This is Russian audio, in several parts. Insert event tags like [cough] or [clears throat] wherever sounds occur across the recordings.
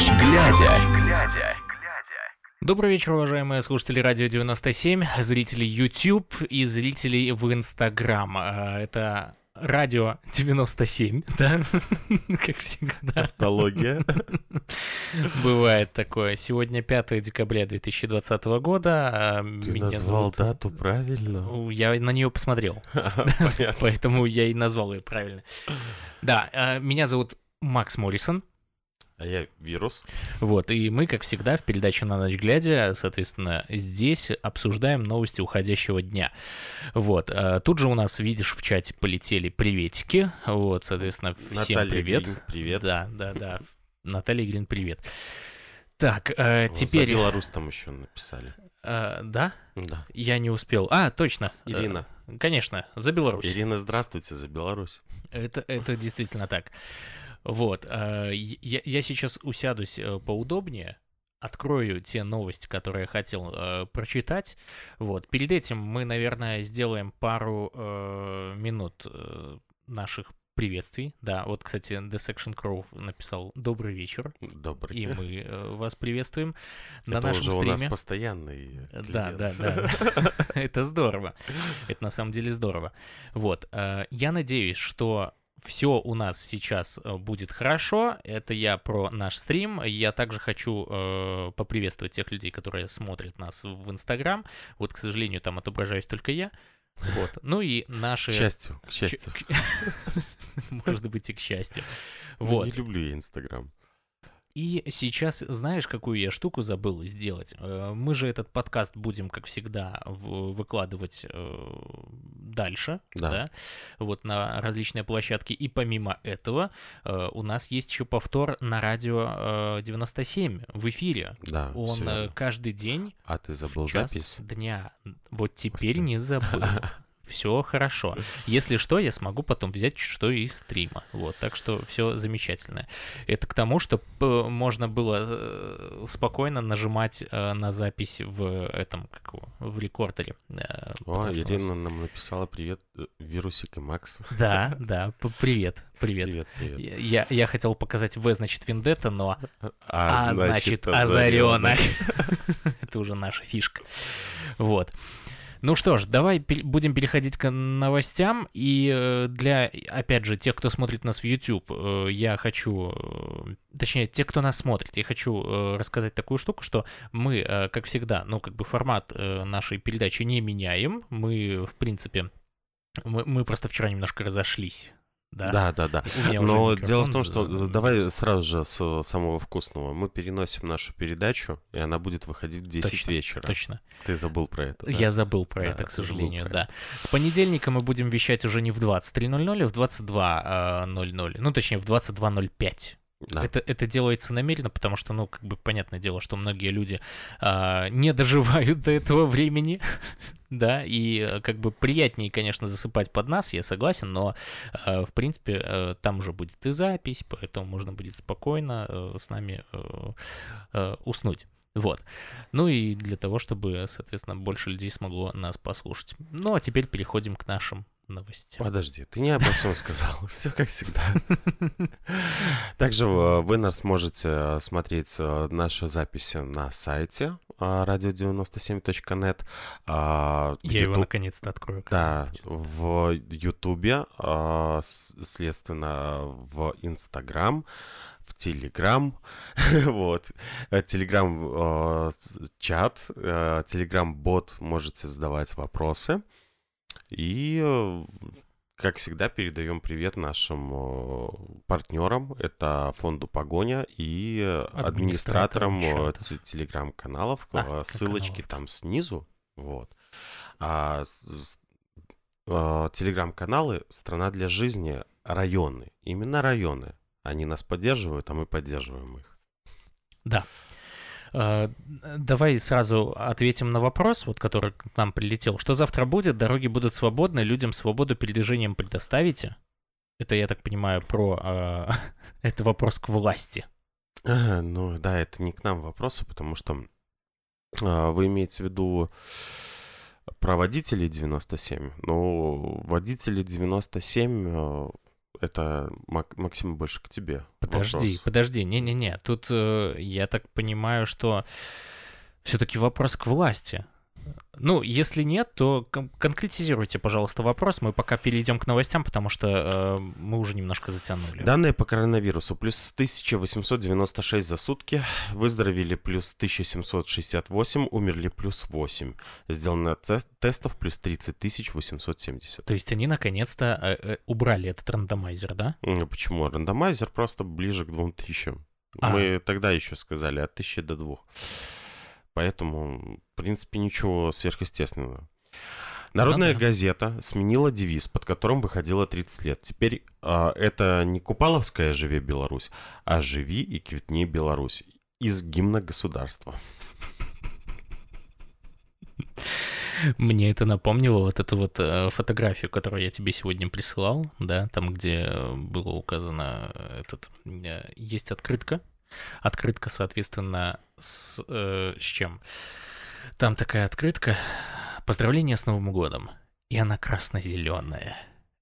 ночь глядя. Добрый вечер, уважаемые слушатели Радио 97, зрители YouTube и зрители в Instagram. А, Это Радио 97, [laughs] да? Как всегда. Тавтология. [laughs] Бывает такое. Сегодня 5 декабря 2020 года. а Ты Меня назвал зовут... дату правильно? Я на нее посмотрел, [laughs] поэтому я и назвал ее правильно. Да, а, меня зовут Макс Моррисон. А я вирус. Вот, и мы, как всегда, в передаче «На ночь глядя», соответственно, здесь обсуждаем новости уходящего дня. Вот, а, тут же у нас, видишь, в чате полетели приветики, вот, соответственно, всем Наталья привет. Грин, привет. Да, да, да. Наталья Грин, привет. Так, э, Вот, теперь... За Беларусь там еще написали. э, да? Да. Я не успел. А, точно. э, Ирина. Конечно, за Беларусь. Ирина, здравствуйте, за Беларусь. Это, это действительно так. Вот, э, я, я сейчас усядусь э, поудобнее, открою те новости, которые я хотел э, прочитать. Вот, перед этим мы, наверное, сделаем пару э, минут э, наших приветствий. Да, вот, кстати, The Section Crow написал «Добрый вечер», Добрый. и мы э, вас приветствуем на Это нашем уже у нас стриме. постоянный Да, клиент. да, да. [laughs] Это здорово. Это на самом деле здорово. Вот. Я надеюсь, что все у нас сейчас э, будет хорошо. Это я про наш стрим. Я также хочу э, поприветствовать тех людей, которые смотрят нас в Инстаграм. Вот, к сожалению, там отображаюсь только я. Вот. Ну и наши... К счастью, к счастью. [laughs] Может быть, и к счастью. Ну, Вот. Не люблю я Инстаграм. И сейчас, знаешь, какую я штуку забыл сделать? Э, Мы же этот подкаст будем, как всегда, выкладывать э, дальше, да. Да. вот на различные площадки. И помимо этого, э, у нас есть еще повтор на радио э, 97 в эфире. Да, Он верно. каждый день А ты забыл запись? дня. Вот теперь Господи. не забыл. [laughs] Все хорошо. Если что, я смогу потом взять что из стрима. Вот, так что все замечательно. Это к тому, чтобы можно было э, спокойно нажимать э, на запись в этом, как его, в рекордере. э, О, что у нас- Ирина нам написала привет, э, Вирусик и Макс. [laughs] Да, да, привет, привет. Привет, привет. Я, я хотел показать В, значит, Вендетта, но А, А, значит, озаренок. [laughs] Это уже наша фишка. Вот. Ну что ж, давай будем переходить к новостям. И э, для, опять же, тех, кто смотрит нас в YouTube, э, я хочу, э, точнее, те, кто нас смотрит, я хочу рассказать такую штуку, что мы, как всегда, ну, как бы формат нашей передачи не меняем. Мы, в принципе, мы, мы просто вчера немножко разошлись. Да, Да, да, да. Но дело в том, что э, давай сразу же с э, самого вкусного. Мы переносим нашу передачу, и она будет выходить в 10 Точно, вечера. Точно. Ты забыл про это. да? Я забыл про Да, это, к сожалению, да. С понедельника мы будем вещать уже не в 23.00, а в 22.00. Ну, точнее, в 22.05. Да. Это, это делается намеренно, потому что, ну, как бы, понятное дело, что многие люди а, не доживают до этого времени, [laughs] да, и э, как бы приятнее, конечно, засыпать под нас, я согласен, но, э, в принципе, э, там уже будет и запись, поэтому можно будет спокойно э, с нами э, э, уснуть. Вот. Ну и для того, чтобы, соответственно, больше людей смогло нас послушать. Ну, а теперь переходим к нашим новостям. Подожди, ты не обо всем сказал. [laughs] Все как всегда. [laughs] Также э, вы нас можете э, смотреть э, наши записи на сайте э, radio97.net. а, Я его наконец-то открою. Да, в Ютубе, следственно, в Инстаграм, в Телеграм, [laughs] вот, Телеграм чат, э, Телеграм-бот, можете задавать вопросы. И, э, как всегда, передаем привет нашим э, партнерам. Это фонду Погоня и Администраторам э, телеграм-каналов. А, Ссылочки каналов. там снизу. Вот. А телеграм-каналы «Страна для жизни» районы. Именно районы. Они нас поддерживают, а мы поддерживаем их. Да. Э, Давай сразу ответим на вопрос, вот который к нам прилетел. Что завтра будет? Дороги будут свободны, людям свободу передвижением предоставите? Это, я так понимаю, про... э, [laughs] Это вопрос к власти. Ага, Ну да, это не к нам вопросы, потому что а, вы имеете в виду про водителей 97. Ну, водители 97 э, это, Максим, больше к тебе. Подожди, вопрос. подожди, не-не-не. Тут э, я так понимаю, что все-таки вопрос к власти. Ну, если нет, то конкретизируйте, пожалуйста, вопрос. Мы пока перейдем к новостям, потому что э, мы уже немножко затянули. Данные по коронавирусу. Плюс 1896 за сутки. Выздоровели плюс 1768. Умерли плюс 8. Сделано тестов плюс 30 870. То есть они наконец-то э, э, убрали этот рандомайзер, да? Почему? Рандомайзер просто ближе к 2000. А. Мы тогда еще сказали от 1000 до 2. Поэтому, в принципе, ничего сверхъестественного. Народная ну, да. газета сменила девиз, под которым выходила 30 лет. Теперь э, это не Купаловская «Живи Беларусь», а «Живи и квитни Беларусь» из гимна государства. Мне это напомнило вот эту вот э, фотографию, которую я тебе сегодня присылал, да, там, где было указано этот... Э, есть открытка, Открытка, соответственно, с, э, с чем? Там такая открытка. Поздравление с Новым годом. И она красно-зеленая.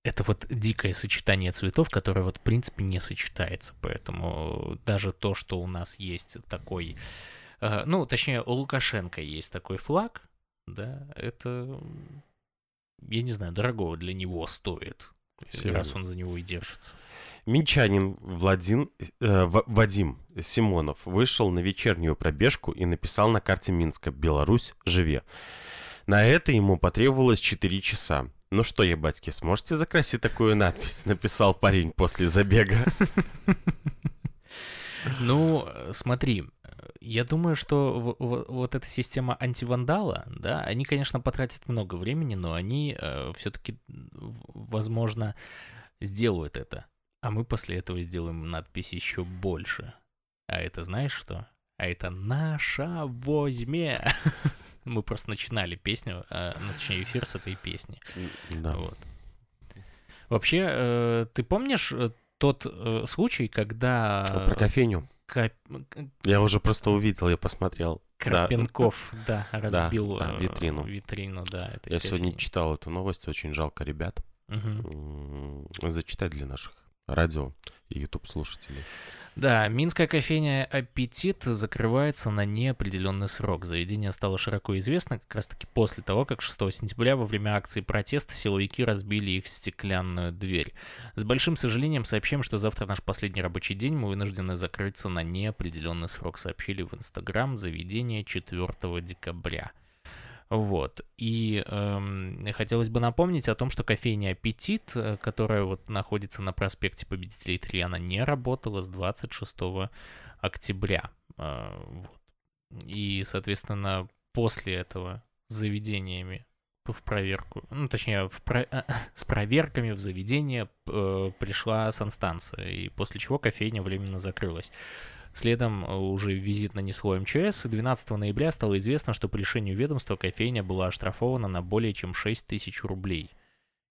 Это вот дикое сочетание цветов, которое вот в принципе не сочетается. Поэтому даже то, что у нас есть такой... Э, ну, точнее, у Лукашенко есть такой флаг, да, это, я не знаю, дорогого для него стоит, Все раз он за него и держится. Минчанин Владим, э, Вадим Симонов вышел на вечернюю пробежку и написал на карте Минска «Беларусь, живе». На это ему потребовалось 4 часа. «Ну что, ебатьки, сможете закрасить такую надпись?» — написал парень после забега. Ну, смотри, я думаю, что вот эта система антивандала, да, они, конечно, потратят много времени, но они э, все-таки, возможно, сделают это. А мы после этого сделаем надпись еще больше. А это знаешь что? А это наша возьме. [laughs] Мы просто начинали песню, а, ну, точнее, эфир с этой песни. Да. Вот. Вообще, э, ты помнишь э, тот э, случай, когда... Про кофейню? Коп... Я уже просто увидел, я посмотрел. Карпенков, да, да разбил да, да, витрину. Витрину, да. Я кофейни. сегодня читал эту новость, очень жалко ребят. Угу. Зачитать для наших радио и YouTube слушателей. Да, минская кофейня «Аппетит» закрывается на неопределенный срок. Заведение стало широко известно как раз-таки после того, как 6 сентября во время акции протеста силовики разбили их стеклянную дверь. С большим сожалением сообщаем, что завтра наш последний рабочий день, мы вынуждены закрыться на неопределенный срок, сообщили в Инстаграм заведение 4 декабря. Вот. И эм, хотелось бы напомнить о том, что кофейня «Аппетит», э, которая вот находится на проспекте Победителей 3, она не работала с 26 октября. Э, вот. И, соответственно, после этого заведениями в проверку, ну, точнее, в про... [laughs] с проверками в заведение э, пришла санстанция, и после чего кофейня временно закрылась. Следом э, уже визит нанесло МЧС, и 12 ноября стало известно, что по решению ведомства кофейня была оштрафована на более чем 6 тысяч рублей.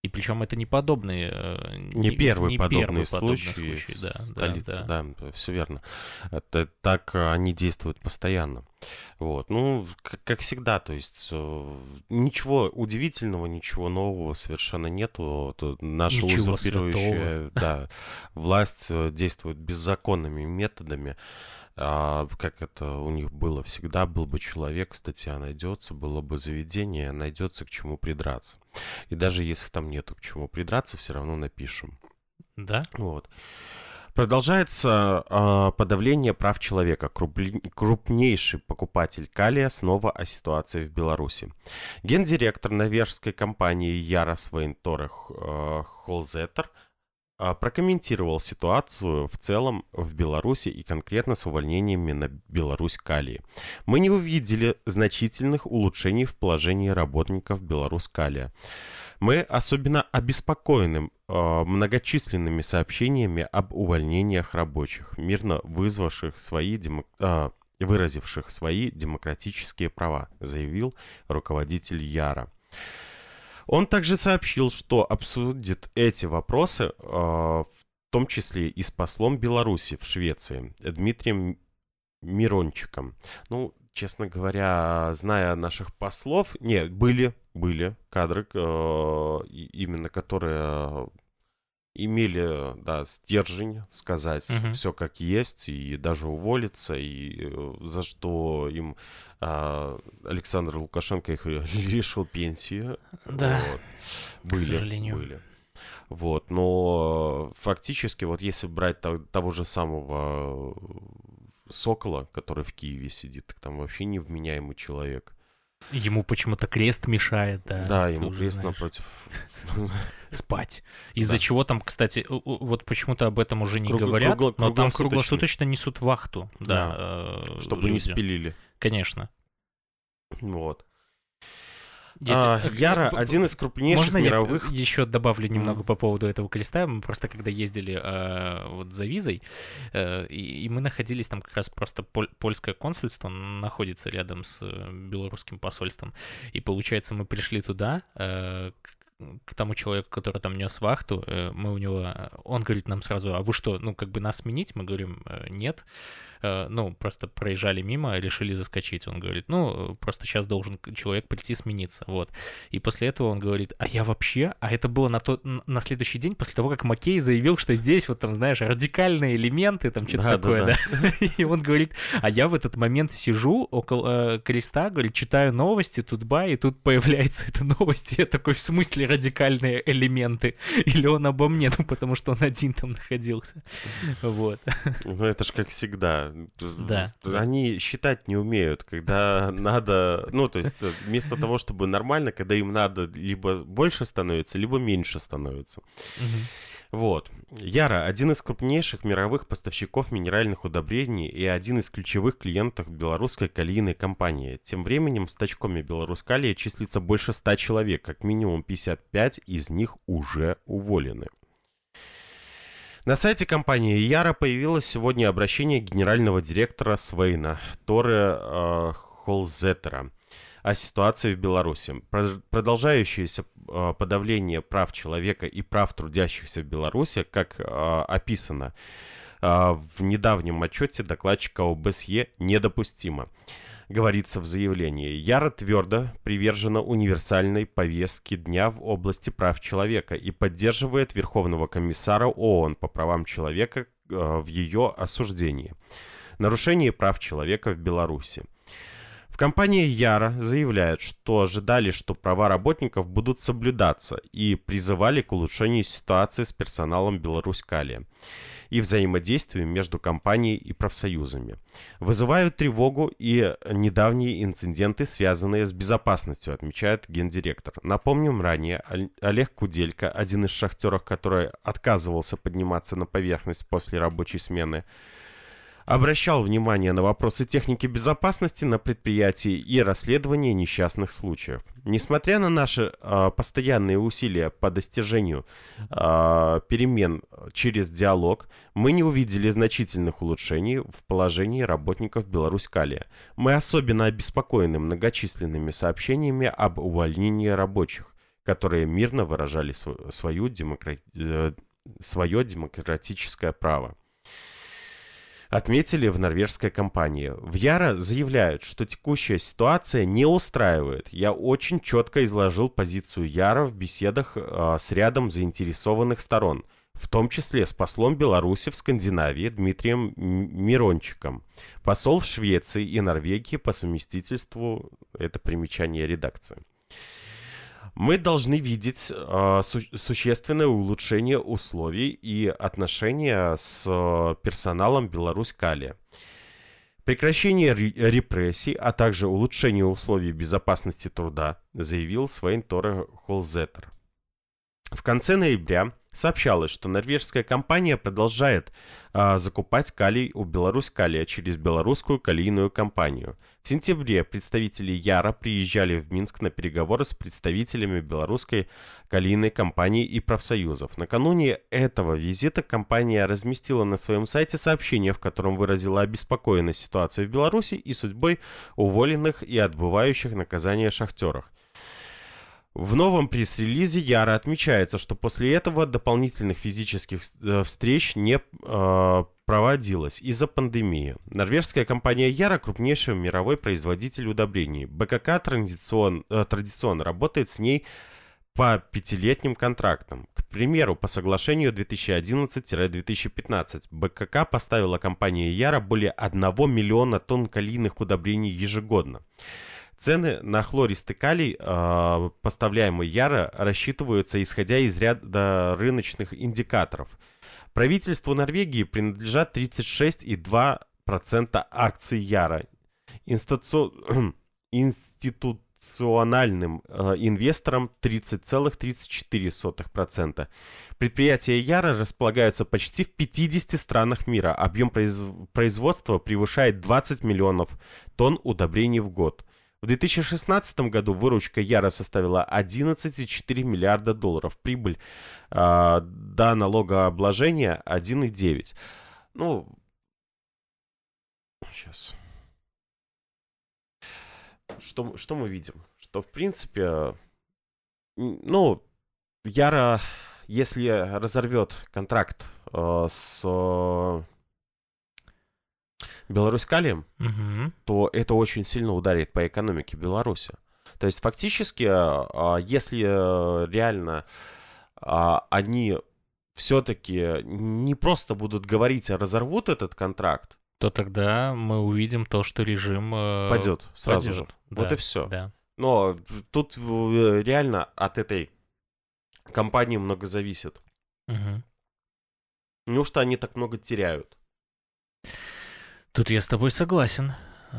И причем это не подобные... Э, не, не первый не подобный первый случай, случай да, в столице, да, да. да, все верно. Это, так они действуют постоянно. Вот, ну, как, как всегда, то есть э, ничего удивительного, ничего нового совершенно нету. Наша ничего узурпирующая да, власть действует беззаконными методами а, как это у них было всегда, был бы человек, статья найдется, было бы заведение, найдется к чему придраться. И даже если там нету к чему придраться, все равно напишем. Да? Вот. Продолжается э, подавление прав человека. Крупнейший покупатель калия снова о ситуации в Беларуси. Гендиректор норвежской компании Ярос Вейнторе э, Холзеттер – а, прокомментировал ситуацию в целом в Беларуси и конкретно с увольнениями на Беларусь Калии. Мы не увидели значительных улучшений в положении работников Беларусь Калия. Мы особенно обеспокоены э, многочисленными сообщениями об увольнениях рабочих, мирно вызвавших свои демо, э, выразивших свои демократические права, заявил руководитель Яра. Он также сообщил, что обсудит эти вопросы, э, в том числе и с послом Беларуси в Швеции Дмитрием Мирончиком. Ну, честно говоря, зная наших послов, нет, были, были кадры, э, именно которые имели, да, стержень сказать Мгм. все как есть, и даже уволиться, и э, за что им а, Александр Лукашенко их [laughs] лишил пенсии. Да, Вот. Были, сожалению. были. Вот, но фактически, вот если брать то- того же самого Сокола, который в Киеве сидит, так там вообще невменяемый человек. Ему почему-то крест мешает, да. Да, ему крест знаешь. напротив. [laughs] спать. Из-за Да. чего там, кстати, вот почему-то об этом уже не говорят, кругло- но там круглосуточно. несут вахту. Да, э, Чтобы не спилили. Конечно. Вот. Я А, Яра, один из крупнейших Можно мировых... я еще добавлю немного Мгм. по поводу этого креста? Мы просто когда ездили э, вот за визой, э, и, и мы находились там как раз просто поль- польское консульство находится рядом с э, белорусским посольством. И получается, мы пришли туда, э, к, тому человеку, который там нес вахту, э, мы у него, э, он говорит нам сразу, а вы что, ну как бы нас сменить? Мы говорим, «Э, нет. Э, ну, просто проезжали мимо, решили заскочить. Он говорит, ну, просто сейчас должен человек прийти смениться, вот. И после этого он говорит, а я вообще, а это было на, тот, н- на следующий день после того, как Маккей заявил, что здесь вот там, знаешь, радикальные элементы, там что-то Да, да, такое, да. да. [laughs] И он говорит, а я в этот момент сижу около э, креста, говорит, читаю новости, тут ба, и тут появляется эта новость, и я такой, в смысле радикальные элементы? Или он обо мне, ну, потому что он один там находился. Вот. Ну, это же как всегда. Да, да. Они считать не умеют, когда [laughs] надо... Ну, то есть, э, вместо того, чтобы нормально, когда им надо либо больше становится, либо меньше становится. Вот. Яра – один из крупнейших мировых поставщиков минеральных удобрений и один из ключевых клиентов белорусской калийной компании. Тем временем в стачкоме Белорускалия числится больше 100 человек, как минимум 55 из них уже уволены. На сайте компании Яра появилось сегодня обращение генерального директора Свейна Торре э, Холзеттера о ситуации в Беларуси. Про- Продолжающееся э, подавление прав человека и прав трудящихся в Беларуси, как э, описано э, в недавнем отчете докладчика ОБСЕ, недопустимо. Говорится в заявлении, Яра твердо привержена универсальной повестке дня в области прав человека и поддерживает Верховного комиссара ООН по правам человека э, в ее осуждении. Нарушение прав человека в Беларуси. В компании Яра заявляют, что ожидали, что права работников будут соблюдаться и призывали к улучшению ситуации с персоналом Беларусь-Калия и взаимодействию между компанией и профсоюзами. Вызывают тревогу и недавние инциденты, связанные с безопасностью, отмечает гендиректор. Напомним, ранее Олег Куделько, один из шахтеров, который отказывался подниматься на поверхность после рабочей смены, обращал внимание на вопросы техники безопасности на предприятии и расследования несчастных случаев. Несмотря на наши э, постоянные усилия по достижению э, перемен через диалог, мы не увидели значительных улучшений в положении работников Беларусь-Калия. Мы особенно обеспокоены многочисленными сообщениями об увольнении рабочих, которые мирно выражали св- свою демокра- э, свое демократическое право отметили в норвежской компании. В Яра заявляют, что текущая ситуация не устраивает. Я очень четко изложил позицию Яра в беседах э, с рядом заинтересованных сторон, в том числе с послом Беларуси в Скандинавии Дмитрием Мирончиком, посол в Швеции и Норвегии по совместительству, это примечание редакции. Мы должны видеть э, су- существенное улучшение условий и отношения с э, персоналом Беларусь-Калия. Прекращение ре- репрессий, а также улучшение условий безопасности труда, заявил Свейн Торе Холзеттер. В конце ноября сообщалось, что норвежская компания продолжает а, закупать калий у Беларусь Калия через белорусскую калийную компанию. В сентябре представители Яра приезжали в Минск на переговоры с представителями белорусской калийной компании и профсоюзов. Накануне этого визита компания разместила на своем сайте сообщение, в котором выразила обеспокоенность ситуацией в Беларуси и судьбой уволенных и отбывающих наказание шахтерах. В новом пресс-релизе Яра отмечается, что после этого дополнительных физических э, встреч не э, проводилось из-за пандемии. Норвежская компания Яра крупнейший мировой производитель удобрений. БКК традицион, э, традиционно работает с ней по пятилетним контрактам. К примеру, по соглашению 2011-2015 БКК поставила компании Яра более 1 миллиона тонн калийных удобрений ежегодно. Цены на хлористый калий, э, поставляемый Яра, рассчитываются исходя из ряда рыночных индикаторов. Правительству Норвегии принадлежат 36,2% акций Яра. [clears throat] Институциональным э, инвесторам 30,34%. Предприятия Яра располагаются почти в 50 странах мира. Объем произ... производства превышает 20 миллионов тонн удобрений в год. В 2016 году выручка Яра составила 11,4 миллиарда долларов. Прибыль э, до налогообложения 1,9. Ну, сейчас что, что мы видим? Что, в принципе, ну, Яра, если разорвет контракт э, с э, Беларусь-Калием, Мгм. то это очень сильно ударит по экономике Беларуси. То есть фактически, э, если э, реально э, они все-таки не просто будут говорить, а разорвут этот контракт, То тогда мы увидим то, что режим падет сразу падет. же. Да, Вот и все. Да. Но тут реально от этой компании много зависит. Мгм. Неужто они так много теряют? Тут я с тобой согласен.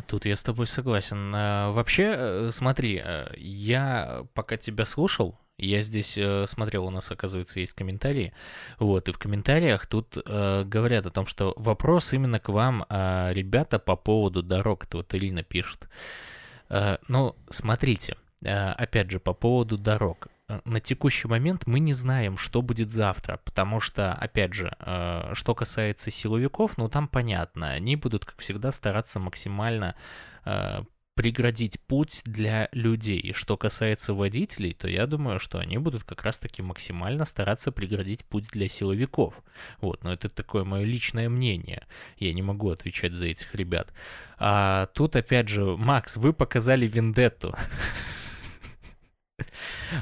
Тут я с тобой согласен. А, вообще, э, смотри, э, я пока тебя слушал, я здесь э, смотрел, у нас, оказывается, есть комментарии. Вот, и в комментариях тут э, говорят о том, что вопрос именно к вам, а, ребята, по поводу дорог. Это вот Ирина пишет. Э, ну, смотрите, э, опять же, по поводу дорог. Э, На текущий момент мы не знаем, что будет завтра, потому что, опять же, э, что касается силовиков, ну там понятно, они будут, как всегда, стараться максимально э, преградить путь для людей. И что касается водителей, то я думаю, что они будут как раз-таки максимально стараться преградить путь для силовиков. Вот, но это такое мое личное мнение. Я не могу отвечать за этих ребят. А тут, опять же, Макс, вы показали вендетту. [laughs]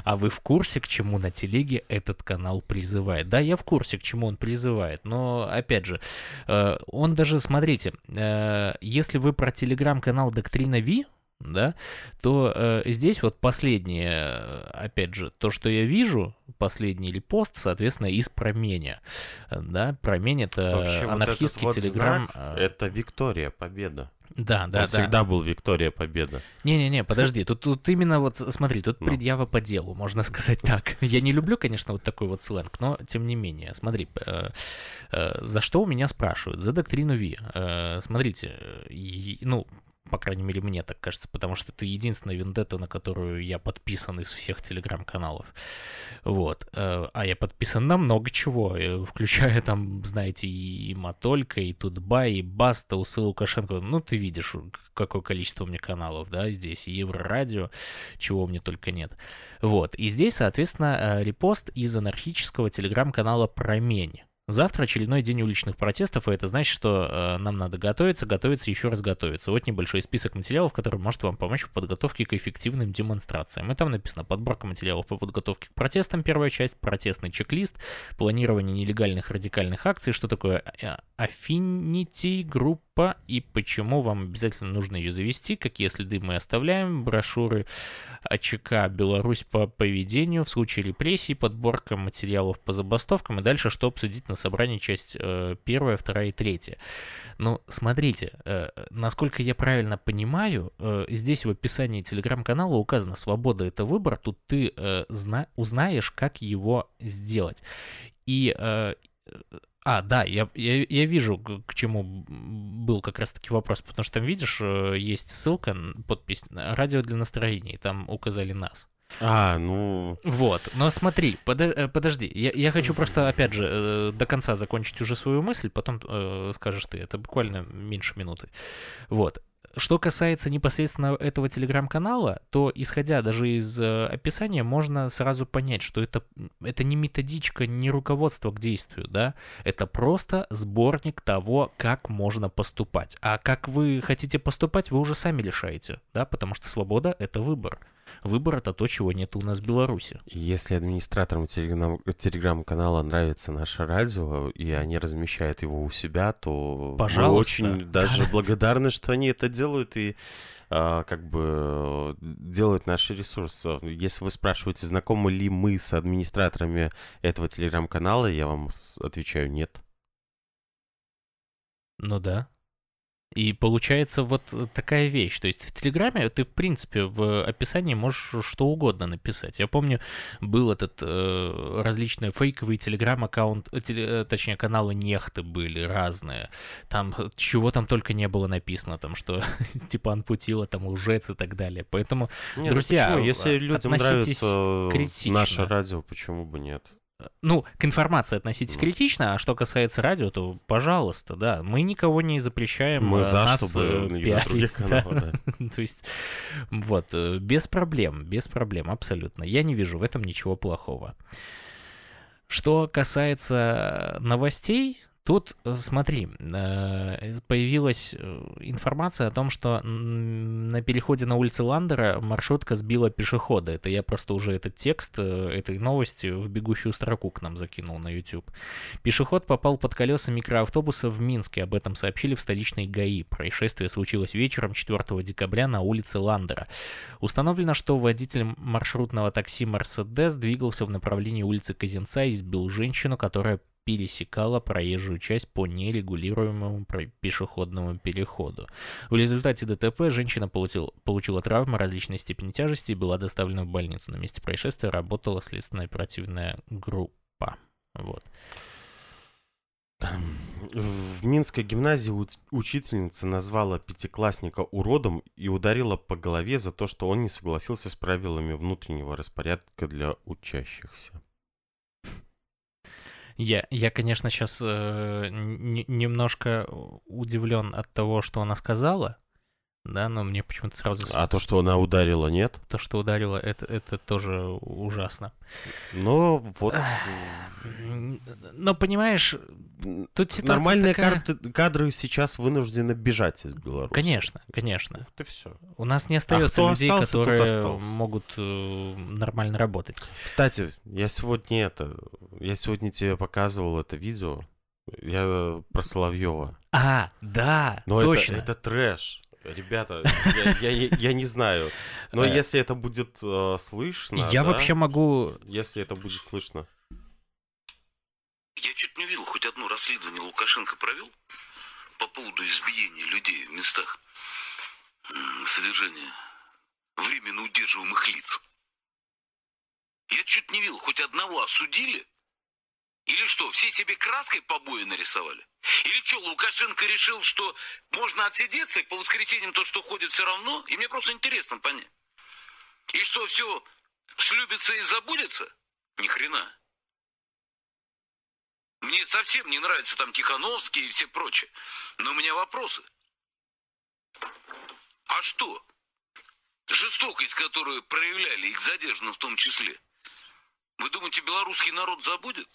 А вы в курсе, к чему на телеге этот канал призывает? Да, я в курсе, к чему он призывает, но, опять же, э, он даже, смотрите, э, если вы про телеграм-канал Доктрина Ви, да, то э, здесь вот последнее, опять же, то, что я вижу, последний или пост, соответственно, из променя, да, промень это Вообще, вот анархистский вот телеграм. знак, э, это Виктория Победа. Да, да, Он да. всегда был Виктория Победа. Не-не-не, подожди, тут, тут именно вот, смотри, тут Ну. предъява по делу, можно сказать так. Я не люблю, конечно, вот такой вот сленг, но тем не менее, смотри, э, э, за что у меня спрашивают? За доктрину Ви. Э, смотрите, и- ну, по крайней мере, мне так кажется, потому что это единственная вендетта, на которую я подписан из всех телеграм-каналов. Вот. Э, А я подписан на много чего, э, включая там, знаете, и Матолька, и Тутбай, и Баста, Усы Лукашенко. Ну, ты видишь, какое количество у меня каналов, да, здесь, и Еврорадио, чего у меня только нет. Вот. И здесь, соответственно, э, репост из анархического телеграм-канала «Промень». Завтра очередной день уличных протестов, и это значит, что э, нам надо готовиться, готовиться, еще раз готовиться. Вот небольшой список материалов, который может вам помочь в подготовке к эффективным демонстрациям. И там написано подборка материалов по подготовке к протестам, первая часть, протестный чек-лист, планирование нелегальных радикальных акций, что такое э, Affinity группа и почему вам обязательно нужно ее завести, какие следы мы оставляем, брошюры АЧК «Беларусь по поведению» в случае репрессий, подборка материалов по забастовкам и дальше что обсудить на собрании часть э, первая, вторая и третья. Ну, смотрите, э, насколько я правильно понимаю, э, здесь в описании телеграм-канала указано «Свобода — это выбор», тут ты э, зна- узнаешь, как его сделать. И э, а, да, я, я, я вижу, к чему был как раз-таки вопрос, потому что там, видишь, э, есть ссылка, подпись «Радио для настроения», и там указали нас. А, ну... Вот, но смотри, э, подожди, я, я хочу просто, опять же, э, до конца закончить уже свою мысль, потом э, скажешь ты, это буквально меньше минуты. Вот. Что касается непосредственно этого телеграм-канала, то, исходя даже из э, описания, можно сразу понять, что это, это не методичка, не руководство к действию, да, это просто сборник того, как можно поступать. А как вы хотите поступать, вы уже сами решаете, да, потому что свобода — это выбор. Выбор — это то, чего нет у нас в Беларуси. Если администраторам телеграм- телеграм-канала нравится наше радио, и они размещают его у себя, то Пожалуйста. мы очень даже благодарны, что они это делают и а, как бы делают наши ресурсы. Если вы спрашиваете, знакомы ли мы с администраторами этого телеграм-канала, я вам отвечаю нет. Ну да. И получается вот такая вещь. То есть в Телеграме ты, в принципе, в описании можешь что угодно написать. Я помню, был этот э, различные фейковые Телеграм-аккаунт, э, теле- э, точнее, каналы Нехты были разные. Там э, чего там только не было написано, там, что [laughs] Степан Путила, там, лжец и так далее. Поэтому, Не, ну друзья, почему? если людям нравится критично. наше радио, почему бы нет? Ну, к информации относитесь критично, а что касается радио, то, пожалуйста, да, мы никого не запрещаем. Мы э, за, нас, чтобы э, пиарить, да. каналах, да. [laughs] То есть, вот, э, без проблем, без проблем, абсолютно. Я не вижу в этом ничего плохого. Что касается новостей, тут, э, смотри, э, появилась э, информация о том, что на переходе на улице Ландера маршрутка сбила пешехода. Это я просто уже этот текст этой новости в бегущую строку к нам закинул на YouTube. Пешеход попал под колеса микроавтобуса в Минске. Об этом сообщили в столичной ГАИ. Происшествие случилось вечером 4 декабря на улице Ландера. Установлено, что водитель маршрутного такси «Мерседес» двигался в направлении улицы Казинца и сбил женщину, которая пересекала проезжую часть по нерегулируемому пешеходному переходу. В результате ДТП женщина получил- получила травмы различной степени тяжести и была доставлена в больницу. На месте происшествия работала следственная оперативная группа. Вот. В Минской гимназии уч- учительница назвала пятиклассника уродом и ударила по голове за то, что он не согласился с правилами внутреннего распорядка для учащихся. Я, я конечно, сейчас немножко удивлен от того, что она сказала, да, но мне почему-то сразу... А то, что она ударила, нет? то, что ударило, это, это тоже ужасно. Ну, вот. Но, понимаешь, тут ситуация Нормальные такая- карты- кадры сейчас вынуждены бежать из Беларуси. Конечно, конечно. И все. У нас не остается кто людей, остался, которые могут э, нормально работать. Кстати, я сегодня это... Я сегодня тебе показывал это видео. Я про Соловьева. А, да, Но точно. Это, это трэш. Ребята, я, я- я не знаю. Но Э. если это будет э, слышно... Я да, вообще могу... Если это будет слышно. Я чуть не видел, хоть одно расследование Лукашенко провел по поводу избиения людей в местах содержания временно удерживаемых лиц. Я чуть не видел, хоть одного осудили? Или что, все себе краской побои нарисовали? Или что, Лукашенко решил, что можно отсидеться и по воскресеньям то, что ходит, все равно? И мне просто интересно понять. И что, все слюбится и забудется? Ни хрена. Мне совсем не нравится там Тихановский и все прочее. Но у меня вопросы. А что? Жестокость, которую проявляли их задержанным в том числе. Вы думаете, белорусский народ забудет?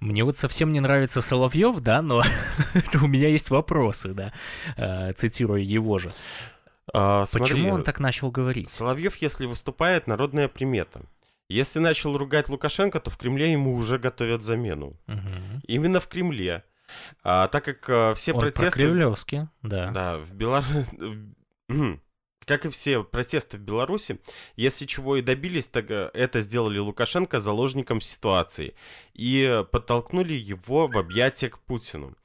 Мне вот совсем не нравится Соловьев, да, но [laughs] это у меня есть вопросы, да, э, цитируя его же. А, смотри, Почему он так начал говорить? Соловьев, если выступает, народная примета. Если начал ругать Лукашенко, то в Кремле ему уже готовят замену. Именно в Кремле. А, так как а, все Он про. Кремлевский, да. Да, в Беларуси... [clears throat] Как и все протесты в Беларуси, если чего и добились, так э, это сделали Лукашенко заложником ситуации и подтолкнули его в объятия к Путину.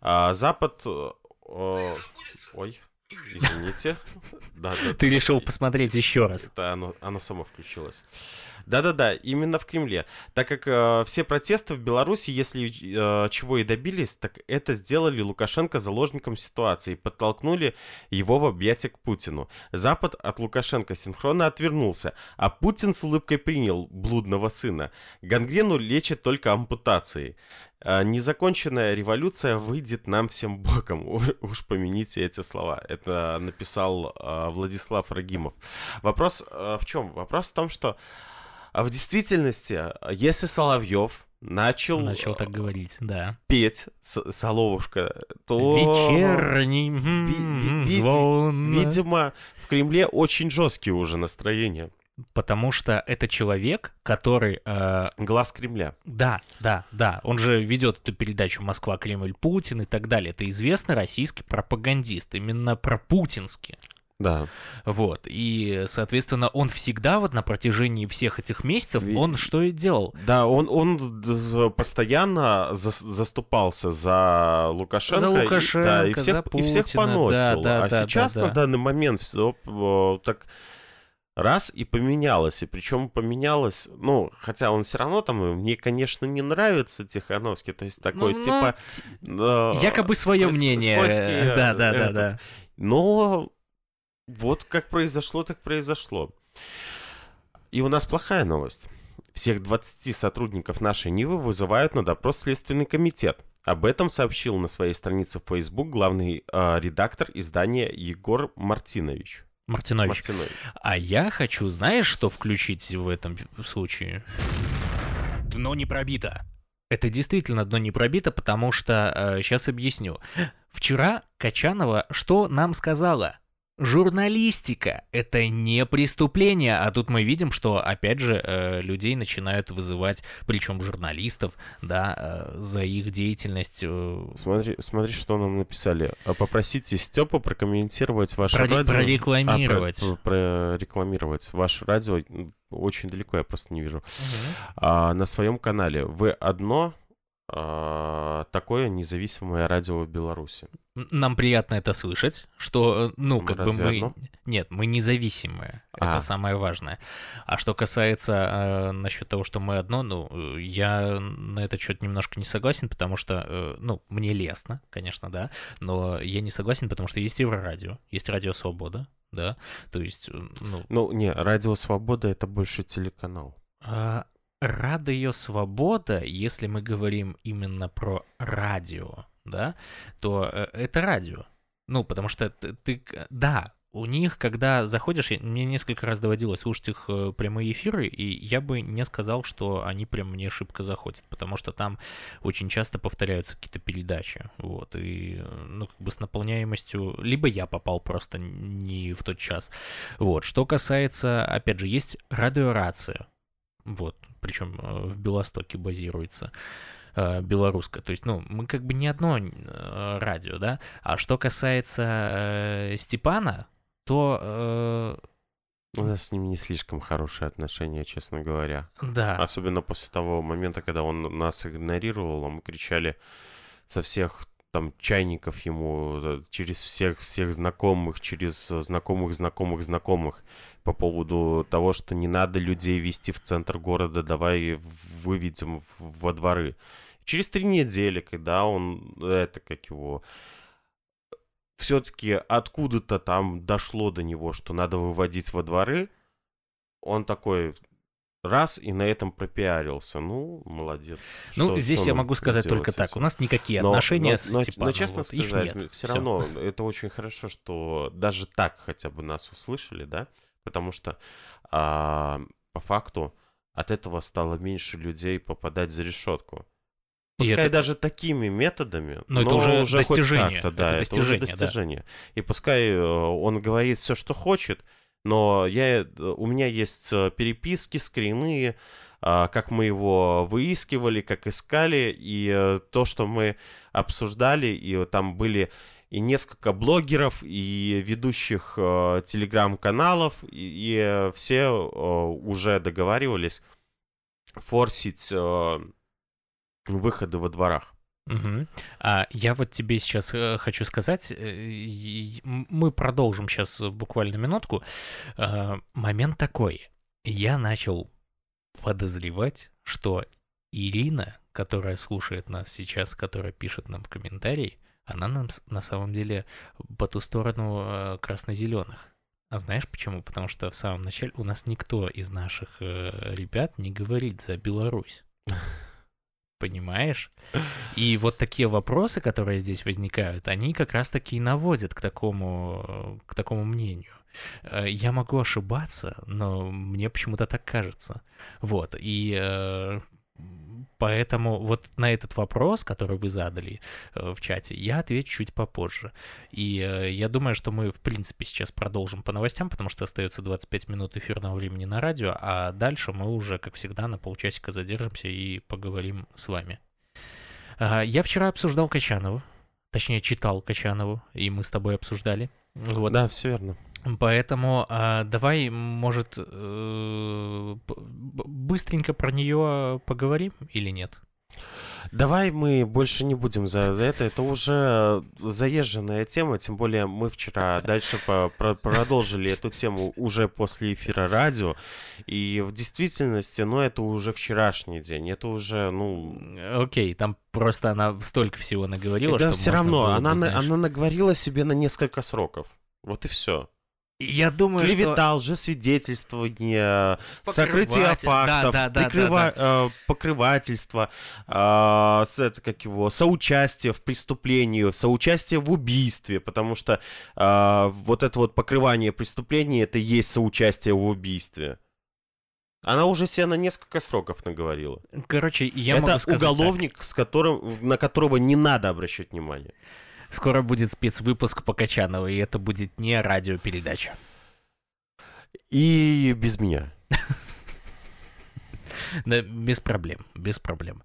А Запад... э, э, Ой, извините. [laughs] Да, да, Ты решил посмотреть еще раз. это оно, оно само включилось. Да-да-да, именно в Кремле. Так как э, все протесты в Беларуси, если э, чего и добились, так это сделали Лукашенко заложником ситуации подтолкнули его в объятия к Путину. Запад от Лукашенко синхронно отвернулся, а Путин с улыбкой принял блудного сына. Гангрену лечат только ампутацией. А Незаконченная революция выйдет нам всем боком. [laughs] Уж помяните эти слова. Это написал а, Владислав Рагимов. Вопрос а, в чем? Вопрос в том, что а, в действительности, а, если Соловьев начал, Начал так говорить, да. петь с- Соловушка, то... Вечерний ви- ви- звон. Видимо, в Кремле очень жесткие уже настроения. Потому что это человек, который... э, Глаз Кремля. да, да, да. Он же ведет эту передачу «Москва, Кремль, Путин» и так далее. Это известный российский пропагандист, именно пропутинский. Да. Вот. И, соответственно, он всегда вот на протяжении всех этих месяцев, Ви- он что и делал? Да, он, он постоянно зас- заступался за Лукашенко. За и- да, и Лукашенко, всех, за и всех Путина, поносил. да, да, а да, сейчас да, на да. данный момент все так раз и поменялось. И причем поменялось, ну, хотя он все равно там, мне, конечно, не нравится Тихановский, то есть такой, Ну, типа... ну, э, Якобы свое ск- мнение. Да, да, да, да. Но вот как произошло, так произошло. И у нас плохая новость. Всех 20 сотрудников нашей Нивы вызывают на допрос Следственный комитет. Об этом сообщил на своей странице в Facebook главный э, редактор издания Егор Мартинович. Мартинович. Мартинович. А я хочу, знаешь, что включить в этом случае? Дно не пробито. Это действительно дно не пробито, потому что сейчас объясню. Вчера Качанова что нам сказала? Журналистика — это не преступление, а тут мы видим, что, опять же, э, людей начинают вызывать, причем журналистов, да, э, за их деятельность. э, Смотри, смотри, что нам написали. А Попросите Степа прокомментировать ваше Проре- радио. прорекламировать. А, про- прорекламировать. Ваше радио очень далеко, я просто не вижу. А, на своем канале. Вы одно а, такое независимое радио в Беларуси. Нам приятно это слышать, что, э, ну, Мы как бы мы... одно? Нет, мы независимые. Это А. самое важное. А что касается э, насчет того, что мы одно, ну, э, я на этот счет немножко не согласен, потому что, э, ну, мне лестно, конечно, да, но я не согласен, потому что есть Еврорадио, есть Радио Свобода, да, то есть, э, ну, Ну, не, Радио Свобода это больше телеканал. а, Радио Свобода, если мы говорим именно про радио, да, то э, это радио. Ну, потому что ты, ты да, у них, когда заходишь, мне несколько раз доводилось слушать их э, прямые эфиры, и я бы не сказал, что они прям мне шибко заходят, потому что там очень часто повторяются какие-то передачи, вот, и, ну, как бы с наполняемостью, либо я попал просто не в тот час, вот. Что касается, опять же, есть радиорация, вот, причем э, в Белостоке базируется э, белорусская. То есть, ну, мы как бы не одно э, радио, да. А что касается э, Степана, то У нас с ним не слишком хорошие отношения, честно говоря. да. Особенно после того момента, когда он нас игнорировал, а мы кричали со всех там чайников ему, через всех всех знакомых, через э, знакомых знакомых знакомых по поводу того, что не надо людей вести в центр города, давай выведем во дворы. Через три недели, когда он, это как его, все-таки откуда-то там дошло до него, что надо выводить во дворы, он такой раз и на этом пропиарился. Ну, молодец. Ну, Что- здесь что я могу сказать только так. У нас никакие Но- отношения но- с но- Степаном. Но, честно вот, сказать, нет. все Всё. равно это очень хорошо, что даже так хотя бы нас услышали, да, потому что а, по факту от этого стало меньше людей попадать за решетку. И Пускай это- даже такими методами, Но это уже хоть достижение, как-то, да, это это, уже достижение, да. достижение. И пускай э, он говорит все, что хочет, но я, у меня есть э, переписки, скрины, а, как мы его выискивали, как искали, и э, то, что мы обсуждали, и там были и несколько блогеров, и ведущих э, телеграм-каналов, и, и, все э, уже договаривались форсить э, выходы во дворах. Мгм. А я вот тебе сейчас э, хочу сказать, э, мы продолжим сейчас буквально минутку. Э, момент такой. Я начал подозревать, что Ирина, которая слушает нас сейчас, которая пишет нам в комментарии, она нам на самом деле по ту сторону э, красно-зеленых. А знаешь почему? Потому что в самом начале у нас никто из наших ребят не говорит за Беларусь. [laughs] Понимаешь? И вот такие вопросы, которые здесь возникают, они как раз-таки и наводят к такому, к такому мнению. Э, Я могу ошибаться, но мне почему-то так кажется. Вот, и э, Поэтому вот на этот вопрос, который вы задали э, в чате, я отвечу чуть попозже. И э, я думаю, что мы, в принципе, сейчас продолжим по новостям, потому что остается 25 минут эфирного времени на радио, а дальше мы уже, как всегда, на полчасика задержимся и поговорим с вами. А, я вчера обсуждал Качанову, точнее, читал Качанову, и мы с тобой обсуждали. Вот. Да, все верно. Поэтому а, давай, может, э, быстренько про нее поговорим или нет? Давай мы больше не будем за это. Это уже заезженная тема, тем более мы вчера дальше по про продолжили эту тему уже после эфира радио. И в действительности, ну, это уже вчерашний день. Это уже, ну... Окей, там просто она столько всего наговорила, да что все равно, бы, она, знаешь... она наговорила себе на несколько сроков. Вот и все. Я думаю, Клевета, что... лжесвидетельствование, сокрытие фактов, да, да, прикрыва... да, да. Э, покрывательство, э, это, как его, соучастие в преступлении, соучастие в убийстве, потому что э, вот это вот покрывание преступления, это и есть соучастие в убийстве. Она уже себе на несколько сроков наговорила. Короче, я это могу сказать уголовник, с которым, на которого не надо обращать внимание. Скоро будет спецвыпуск по Качановой, и это будет не радиопередача. И без меня. [laughs] Да, без проблем, без проблем.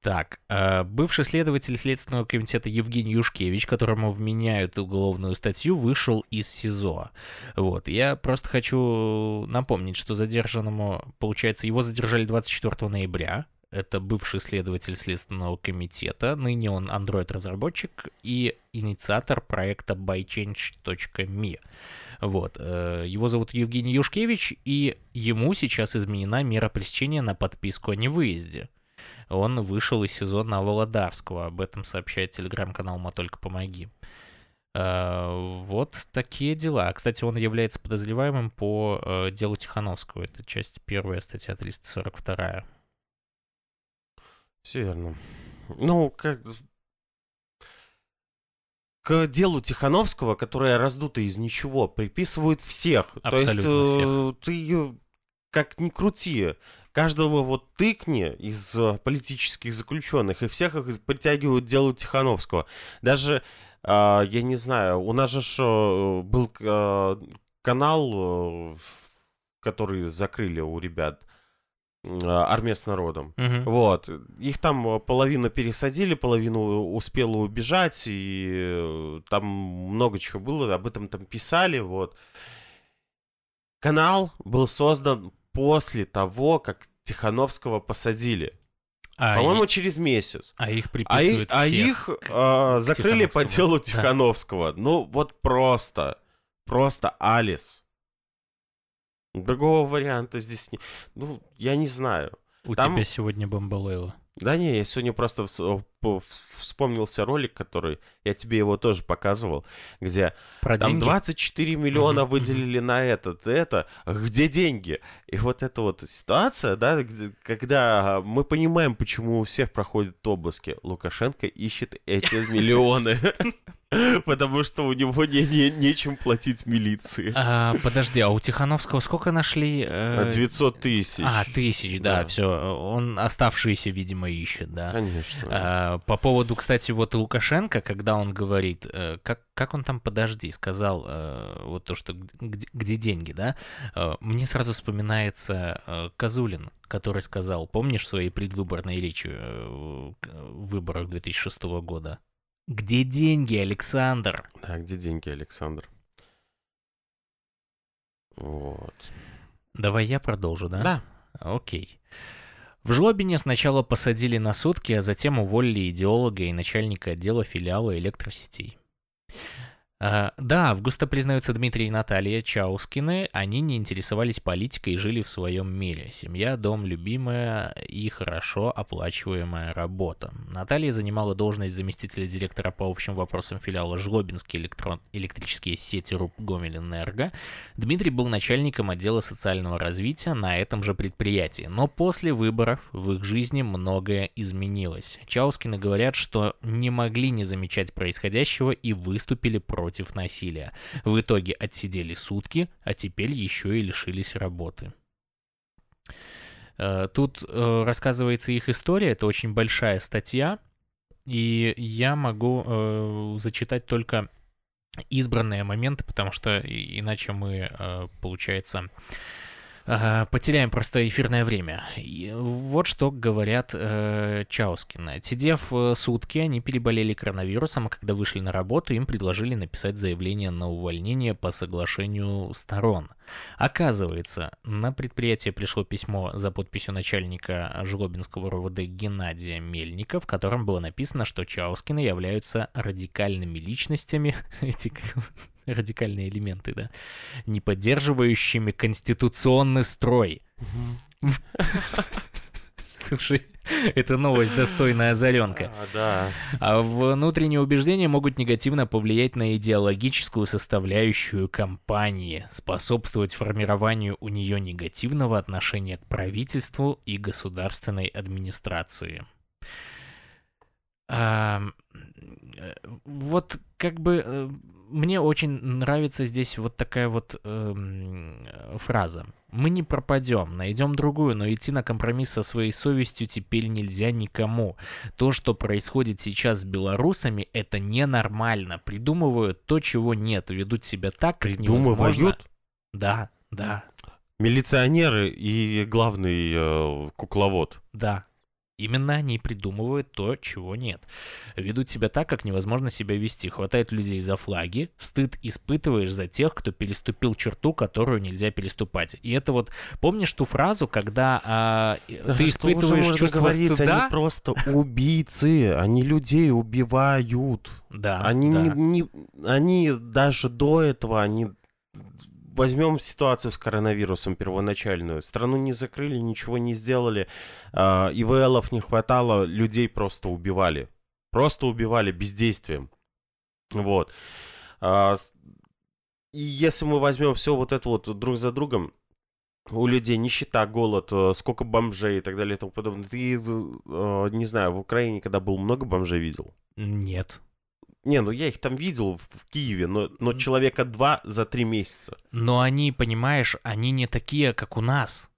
Так, э, бывший следователь Следственного комитета Евгений Юшкевич, которому вменяют уголовную статью, вышел из СИЗО. Вот, я просто хочу напомнить, что задержанному, получается, его задержали 24 ноября, это бывший следователь Следственного комитета, ныне он Android-разработчик и инициатор проекта bychange.me. Вот. Э, его зовут Евгений Юшкевич, и ему сейчас изменена мера пресечения на подписку о невыезде. Он вышел из сезона Володарского, об этом сообщает телеграм-канал «Ма только помоги». Uh, вот такие дела. Кстати, он является подозреваемым по uh, делу Тихановского. Это часть первая, статья 342. Все верно. Ну, как... К делу Тихановского, которое раздуто из ничего, приписывают всех. Абсолютно То есть всех. э, ты как ни крути, каждого вот тыкни из э, политических заключенных, и всех их притягивают к делу Тихановского. Даже, э, я не знаю, у нас же э, был канал, который закрыли у ребят, а, армия с народом. Мгм. Вот. Их там э, половину пересадили, половину успела убежать, и э, там много чего было, об этом там писали, вот. Канал был создан после того, как Тихановского посадили. А, По-моему, и- через месяц. а их А, приписывают а всех их к- э, к закрыли по делу Да. Тихановского. Ну, вот просто. Просто Алис. Другого варианта здесь не... Ну, я не знаю. У там- тебя сегодня Бомбалео. Да не, я сегодня просто вспомнился ролик, который... Я тебе его тоже показывал, где Про там деньги? 24 миллиона Мгм, выделили на этот, это. Где деньги? И вот эта вот ситуация, да, когда мы понимаем, почему у всех проходят обыски. Лукашенко ищет эти [laughs] миллионы. [laughs] Потому что у него не, не- нечем платить милиции. А, подожди, а у Тихановского сколько нашли? э, 900 тысяч. А, тысяч, да, Да. все. Он оставшиеся, видимо, ищет, да. Конечно. А, по поводу, кстати, вот Лукашенко, когда он говорит, э, как, как он там, подожди, сказал, э, вот то, что где, где деньги, да, Э, мне сразу вспоминается Козулин, который сказал, помнишь, в своей предвыборной речи в в выборах 2006 года? Где деньги, Александр? Да, где деньги, Александр? Вот. Давай я продолжу, да? Да. Окей. В Жлобине сначала посадили на сутки, а затем уволили идеолога и начальника отдела филиала электросетей. Да, августа признаются Дмитрий и Наталья Чаускины. Они не интересовались политикой и жили в своем мире. Семья, дом, любимая и хорошо оплачиваемая работа. Наталья занимала должность заместителя директора по общим вопросам филиала Жлобинские электрон... электрические сети РУП Гомель-Энерго. Дмитрий был начальником отдела социального развития на этом же предприятии, но после выборов в их жизни многое изменилось. Чаускины говорят, что не могли не замечать происходящего и выступили против насилия. В итоге отсидели сутки, а теперь еще и лишились работы. Э, тут э, рассказывается их история, это очень большая статья, и я могу э, зачитать только избранные моменты, потому что иначе мы, потеряем просто эфирное время. И вот что говорят э, Чаускины. Отсидев э, сутки, они переболели коронавирусом, а когда вышли на работу, им предложили написать заявление на увольнение по соглашению сторон. Оказывается, на предприятие пришло письмо за подписью начальника Жлобинского РОВД Геннадия Мельника, в котором было написано, что Чаускины являются радикальными личностями, [laughs] эти радикальные элементы, да, не поддерживающими конституционный строй. Слушай, это новость, достойная озаренка. А, да. А внутренние убеждения могут негативно повлиять на идеологическую составляющую компании, способствовать формированию у нее негативного отношения к правительству и государственной администрации. А, вот как бы э, мне очень нравится здесь вот такая вот э, фраза. Мы не пропадем, найдем другую, но идти на компромисс со своей совестью теперь нельзя никому. То, что происходит сейчас с белорусами, это ненормально. Придумывают то, чего нет, ведут себя так, как невозможно. Да, да. Милиционеры и главный э, кукловод. Да, Именно они придумывают то, чего нет. Ведут себя так, как невозможно себя вести. Хватает людей за флаги, стыд испытываешь за тех, кто переступил черту, которую нельзя переступать. И это вот, помнишь ту фразу, когда а, да ты испытываешь чувство говорить, стыда? Они просто убийцы, они людей убивают. Да, они, да. Не, не, они даже до этого, они возьмем ситуацию с коронавирусом первоначальную. Страну не закрыли, ничего не сделали. Э, ИВЛов не хватало, людей просто убивали. Просто убивали бездействием. Вот. Э, и если мы возьмем все вот это вот друг за другом, у людей нищета, голод, э, сколько бомжей и так далее и тому подобное. Ты, э, не знаю, в Украине, когда был, много бомжей видел? Нет. Не, ну я их там видел в, в Киеве, но, но человека два за три месяца. Но они, понимаешь, они не такие, как у нас.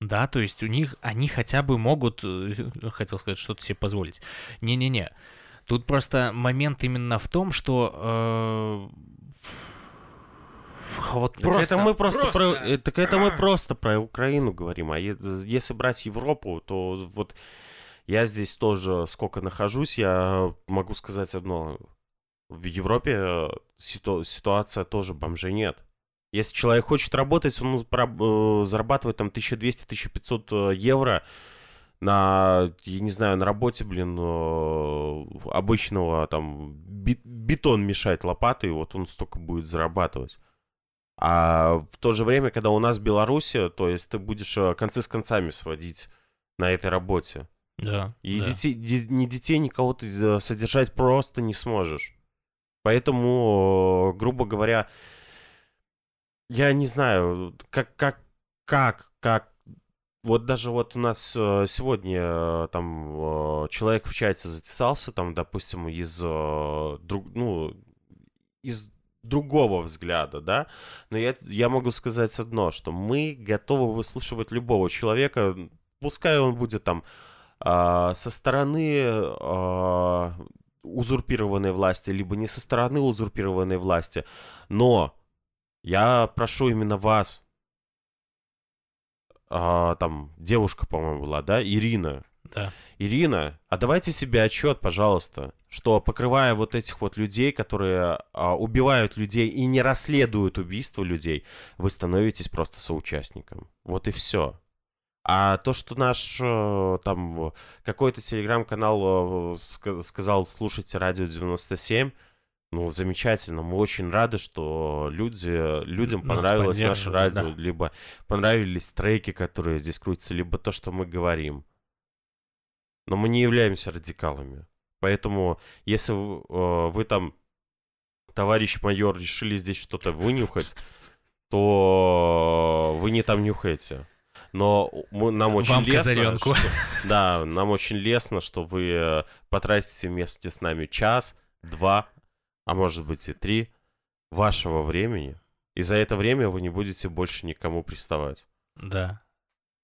Да, то есть у них, они хотя бы могут, э, [laughs] хотел сказать, что-то себе позволить. Не-не-не. Тут просто момент именно в том, что... Э, вот просто, это мы просто, просто... Про, э, так это мы [clears throat] просто про Украину говорим, а если брать Европу, то вот я здесь тоже сколько нахожусь, я могу сказать одно. В Европе э, ситу- ситуация тоже бомжей нет. Если человек хочет работать, он э, зарабатывает там 1200-1500 э, евро на, я не знаю, на работе, блин, обычного там бетон мешать лопатой, вот он столько будет зарабатывать. А в то же время, когда у нас Беларуси, то есть ты будешь концы с концами сводить на этой работе. Да. И да. Детей, де, ни детей, никого ты э, содержать просто не сможешь. Поэтому, грубо говоря, я не знаю, как, как, как, как, вот даже вот у нас э, сегодня э, там человек в чате затесался, там, допустим, из, друг, ну, из другого взгляда, да, но я, я могу сказать одно, что мы готовы выслушивать любого человека, пускай он будет там со стороны а, узурпированной власти, либо не со стороны узурпированной власти. Но я прошу именно вас, а, там девушка, по-моему, была, да, Ирина. Да. Ирина, а давайте себе отчет, пожалуйста, что покрывая вот этих вот людей, которые а, убивают людей и не расследуют убийство людей, вы становитесь просто соучастником. Вот и все. А то, что наш э, там какой-то телеграм-канал э, сказал слушайте радио 97, ну, замечательно. Мы очень рады, что люди, людям понравилось наше радио, да. либо понравились треки, которые здесь крутятся, либо то, что мы говорим. Но мы не являемся радикалами. Поэтому, если вы, э, вы там, товарищ майор, решили здесь что-то вынюхать, то вы не там нюхаете. Но мы, нам очень Вам лестно, что, да, нам очень лестно, что вы э, потратите вместе с нами час, два, а может быть и три вашего времени. И за это время вы не будете больше никому приставать. Да.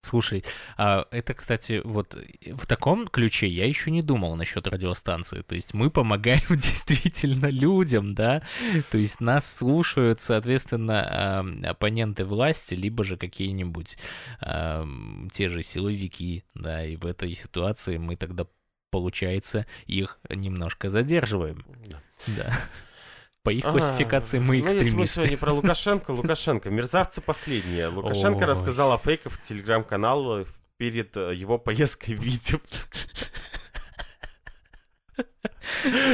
Слушай, а это, кстати, вот в таком ключе я еще не думал насчет радиостанции. То есть мы помогаем [laughs] действительно людям, да? То есть нас слушают, соответственно, оппоненты власти, либо же какие-нибудь э, те же силовики, да, и в этой ситуации мы тогда, получается, их немножко задерживаем. Да. да. По их классификации мы экстремисты. Ну, если мы сегодня про Лукашенко, Лукашенко, мерзавцы последние. Лукашенко рассказал о фейках в телеграм-канал перед э, его поездкой в Витебск.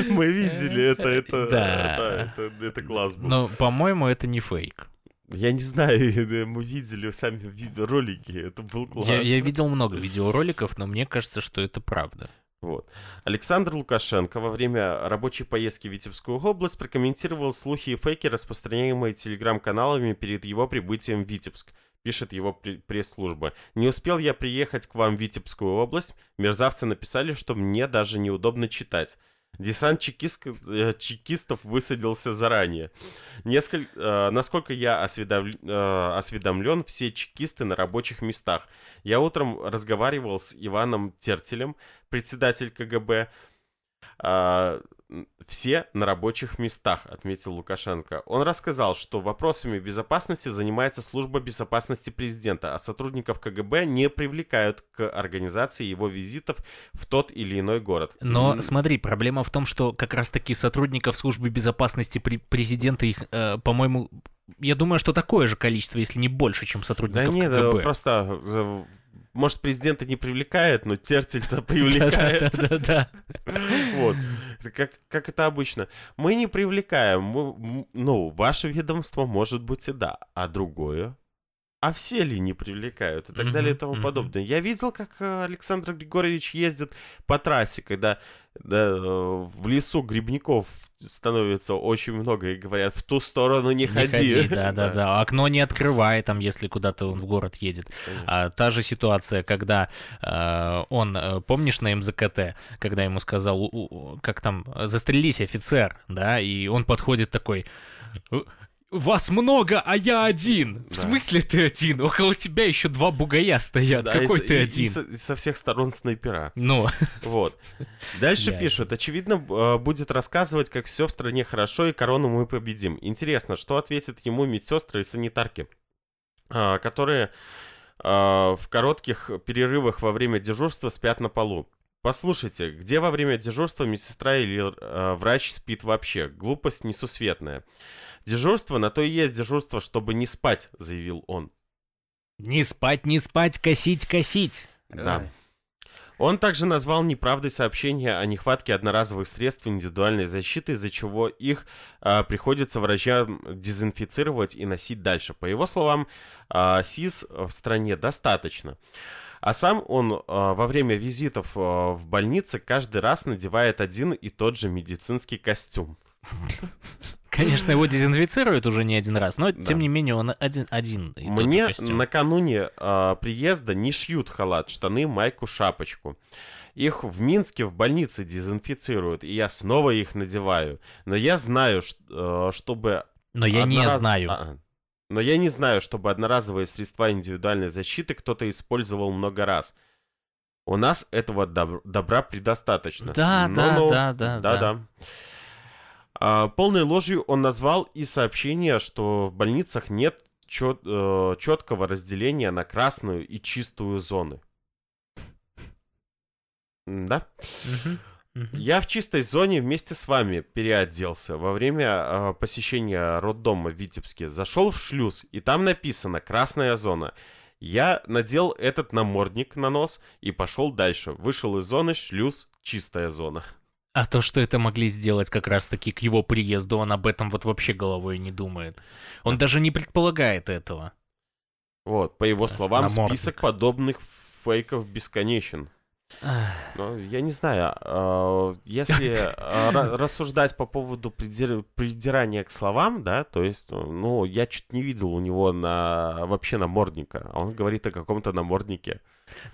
Мы видели это, это, да. это, это, это класс был. Но, по-моему, это не фейк. Я не знаю, [laughs] мы видели сами ролики, это был класс. Я, я видел много видеороликов, но мне кажется, что это правда. Вот. Александр Лукашенко во время рабочей поездки в Витебскую область прокомментировал слухи и фейки, распространяемые телеграм-каналами перед его прибытием в Витебск пишет его пресс-служба. «Не успел я приехать к вам в Витебскую область. Мерзавцы написали, что мне даже неудобно читать. Десант чекист, э, чекистов высадился заранее. Несколько, э, насколько я осведом, э, осведомлен, все чекисты на рабочих местах. Я утром разговаривал с Иваном Тертелем, председатель КГБ. Э, все на рабочих местах, отметил Лукашенко. Он рассказал, что вопросами безопасности занимается служба безопасности президента, а сотрудников КГБ не привлекают к организации его визитов в тот или иной город. Но смотри, проблема в том, что как раз-таки сотрудников службы безопасности президента их, э, по-моему, я думаю, что такое же количество, если не больше, чем сотрудников да нет, КГБ. просто э, может, президента не привлекает, но Тертель-то [laughs] привлекает. Да-да-да. [laughs] Вот. Как, как это обычно. Мы не привлекаем. Мы, ну, ваше ведомство может быть и да, а другое а все ли не привлекают и так далее и тому подобное. Я видел, как э, Александр Григорьевич ездит по трассе, когда да, в лесу грибников становится очень много и говорят, в ту сторону не, не ходи. ходи [laughs] да, да, да. Окно не открывай, там, если куда-то он в город едет. А, та же ситуация, когда э, он, э, помнишь, на МЗКТ, когда ему сказал, у, у, как там, застрелись, офицер, да, и он подходит такой, вас много, а я один. Да. В смысле ты один? Около тебя еще два бугая стоят. Да, Какой и, ты и, один? И со, и со всех сторон снайпера. Ну. Вот. Дальше я пишут. Очевидно, э, будет рассказывать, как все в стране хорошо и корону мы победим. Интересно, что ответят ему медсестры и санитарки, а, которые а, в коротких перерывах во время дежурства спят на полу. Послушайте, где во время дежурства медсестра или э, врач спит вообще? Глупость несусветная. Дежурство на то и есть дежурство, чтобы не спать, заявил он. Не спать, не спать, косить, косить. Да. Он также назвал неправдой сообщения о нехватке одноразовых средств индивидуальной защиты, из-за чего их а, приходится врачам дезинфицировать и носить дальше. По его словам, а, СИС в стране достаточно. А сам он а, во время визитов а, в больнице каждый раз надевает один и тот же медицинский костюм. Конечно, его дезинфицируют уже не один раз, но да. тем не менее он один. один Мне накануне э, приезда не шьют халат, штаны, майку, шапочку. Их в Минске в больнице дезинфицируют, и я снова их надеваю. Но я знаю, что, э, чтобы... Но я не знаю. А, но я не знаю, чтобы одноразовые средства индивидуальной защиты кто-то использовал много раз. У нас этого доб- добра предостаточно. Да, но, да, но... да, да, да, да. да. А, полной ложью он назвал и сообщение, что в больницах нет чет, э, четкого разделения на красную и чистую зоны. Да? Я в чистой зоне вместе с вами переоделся во время э, посещения роддома в Витебске. Зашел в шлюз, и там написано «Красная зона». Я надел этот намордник на нос и пошел дальше. Вышел из зоны, шлюз, чистая зона. А то, что это могли сделать как раз-таки к его приезду, он об этом вот вообще головой не думает. Он даже не предполагает этого. Вот, по его словам, Намордник. список подобных фейков бесконечен. Ну, я не знаю, а, если а, рассуждать по поводу придирания к словам, да, то есть, ну, я чуть не видел у него на вообще намордника, а он говорит о каком-то наморднике.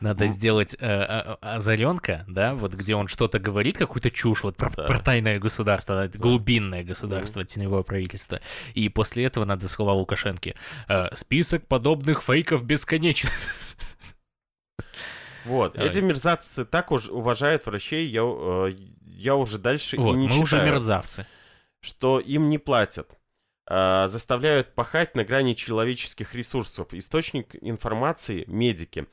Надо сделать э, э, озаренка, да, вот где он что-то говорит, какую-то чушь, вот про, да. про тайное государство, да, глубинное государство, теневое правительство. И после этого надо слова Лукашенко. Э, список подобных фейков бесконечен. Вот, Давай. эти мерзавцы так уж уважают врачей, я, э, я уже дальше Вот, и не мы уже читаю, мерзавцы. что им не платят. а, заставляют пахать на грани человеческих ресурсов. Источник информации – медики. Э,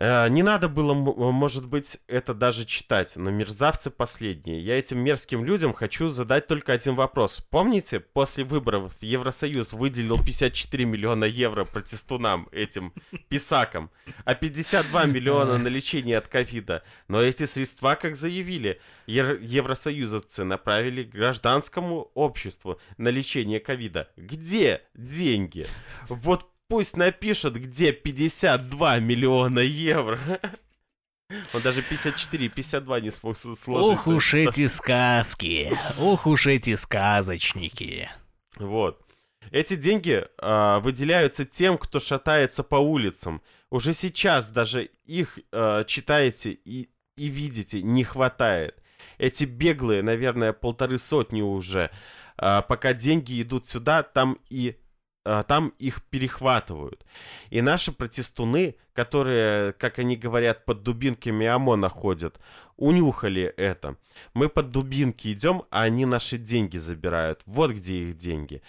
Не надо было, м- может быть, это даже читать, но мерзавцы последние. Я этим мерзким людям хочу задать только один вопрос. Помните, после выборов Евросоюз выделил 54 миллиона евро протестунам, этим писакам, а 52 миллиона на лечение от ковида? Но эти средства, как заявили, евросоюзовцы направили гражданскому обществу на лечение ковида. Где деньги? Вот пусть напишут, где 52 миллиона евро. [laughs] Он даже 54 и 52 не смог сложить. Ох уж эти сказки, ох уж эти сказочники. Вот. Эти деньги а, выделяются тем, кто шатается по улицам. Уже сейчас даже их а, читаете и, и видите, не хватает. Эти беглые, наверное, полторы сотни уже. А, пока деньги идут сюда, там и там их перехватывают. И наши протестуны, которые, как они говорят, под дубинками ОМОНа ходят, унюхали это. Мы под дубинки идем, а они наши деньги забирают. Вот где их деньги.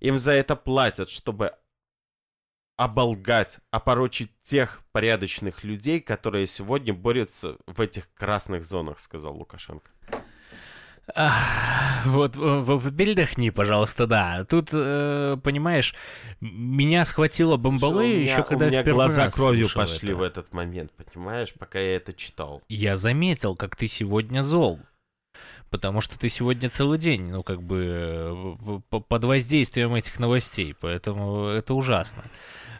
Им за это платят, чтобы оболгать, опорочить тех порядочных людей, которые сегодня борются в этих красных зонах, сказал Лукашенко. Вот, э, в- передохни, пожалуйста, да. Тут, э, понимаешь, меня схватило бомбалы Слушай, меня- еще когда у я меня впервые глаза раз кровью пошли это. в этот момент, понимаешь, пока я это читал. Я заметил, как ты сегодня зол. Потому что ты сегодня целый день, ну, как бы, э, в- в- под воздействием этих новостей, поэтому это ужасно.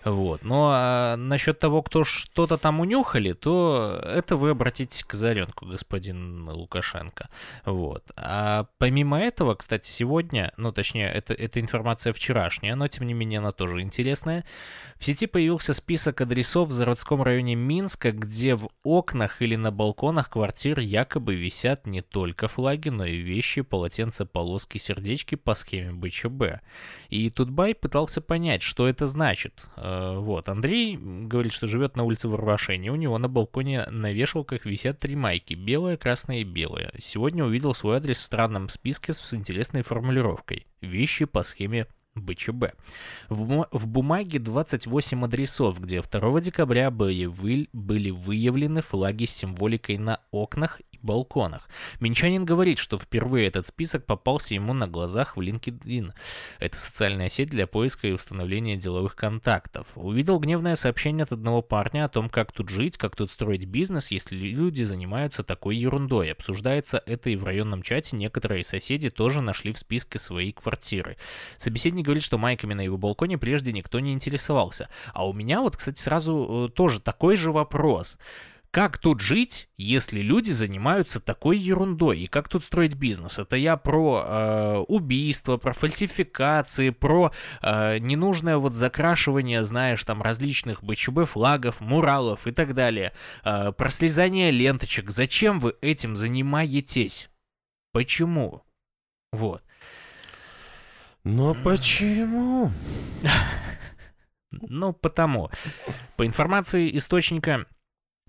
Вот. Но а, насчет того, кто что-то там унюхали, то это вы обратитесь к Заренку, господин Лукашенко. Вот. А помимо этого, кстати, сегодня, ну, точнее, это, это информация вчерашняя, но, тем не менее, она тоже интересная. В сети появился список адресов в Зародском районе Минска, где в окнах или на балконах квартир якобы висят не только флаги, но и вещи, полотенца, полоски, сердечки по схеме БЧБ. И Тутбай пытался понять, что это значит. Э, Вот, Андрей говорит, что живет на улице Варвашени. У него на балконе на вешалках висят три майки. Белая, красная и белая. Сегодня увидел свой адрес в странном списке с интересной формулировкой. Вещи по схеме БЧБ. В, бума- в бумаге 28 адресов, где 2 декабря были, вы- были выявлены флаги с символикой на окнах балконах. Минчанин говорит, что впервые этот список попался ему на глазах в LinkedIn. Это социальная сеть для поиска и установления деловых контактов. Увидел гневное сообщение от одного парня о том, как тут жить, как тут строить бизнес, если люди занимаются такой ерундой. Обсуждается это и в районном чате. Некоторые соседи тоже нашли в списке свои квартиры. Собеседник говорит, что майками на его балконе прежде никто не интересовался. А у меня вот, кстати, сразу э, тоже такой же вопрос. Как тут жить, если люди занимаются такой ерундой? И как тут строить бизнес? Это я про э, убийство, про фальсификации, про э, ненужное вот закрашивание, знаешь, там различных БЧБ флагов, муралов и так далее. Э, про слезание ленточек. Зачем вы этим занимаетесь? Почему? Вот. Но почему? [laughs] Ну, потому. По информации источника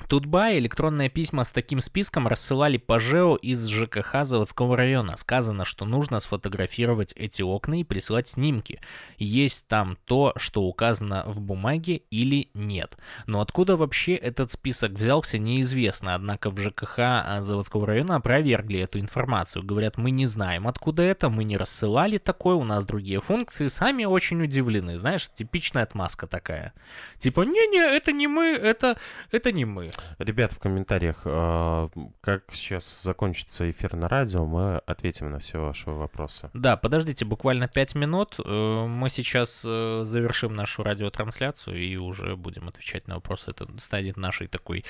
Тутбай электронные письма с таким списком рассылали по ЖЭО из ЖКХ заводского района. Сказано, что нужно сфотографировать эти окна и прислать снимки. Есть там то, что указано в бумаге или нет. Но откуда вообще этот список взялся, неизвестно. Однако в ЖКХ а, заводского района опровергли эту информацию. Говорят, мы не знаем, откуда это, мы не рассылали такое, у нас другие функции. Сами очень удивлены. Знаешь, типичная отмазка такая. Типа, не-не, это не мы, это, это не мы. Ребят, в комментариях, э, как сейчас закончится эфир на радио, мы ответим на все ваши вопросы. Да, подождите буквально 5 минут. э, Мы сейчас э, завершим нашу радиотрансляцию и уже будем отвечать на вопросы. Это станет нашей такой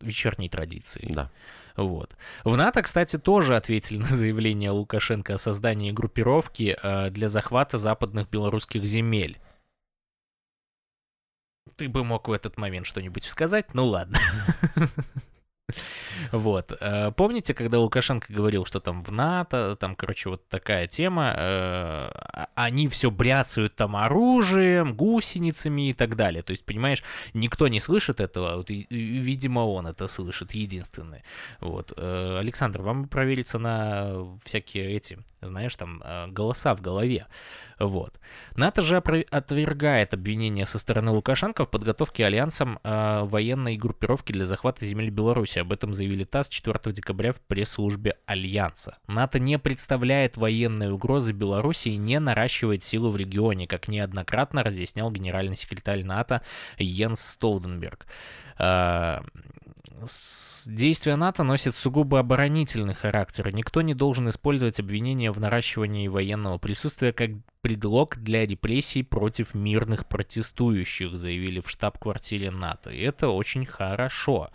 вечерней традицией. Да. Вот. В НАТО, кстати, тоже ответили на заявление Лукашенко о создании группировки для захвата западных белорусских земель. Ты бы мог в этот момент что-нибудь сказать, ну ладно. [laughs] Вот. Э, помните, когда Лукашенко говорил, что там в НАТО, там, короче, вот такая тема, э, они все бряцают там оружием, гусеницами и так далее. То есть, понимаешь, никто не слышит этого, вот, и, видимо, он это слышит, единственный. Вот. Э, Александр, вам провериться на всякие эти, знаешь, там, голоса в голове. Вот. НАТО же отвергает обвинения со стороны Лукашенко в подготовке альянсом военной группировки для захвата земель Беларуси. Об этом заявили ТАСС 4 декабря в пресс-службе Альянса. НАТО не представляет военной угрозы Беларуси и не наращивает силу в регионе, как неоднократно разъяснял генеральный секретарь НАТО Йенс Столденберг. Э, действия НАТО носят сугубо оборонительный характер. Никто не должен использовать обвинения в наращивании военного присутствия как предлог для репрессий против мирных протестующих, заявили в штаб-квартире НАТО. И это очень хорошо.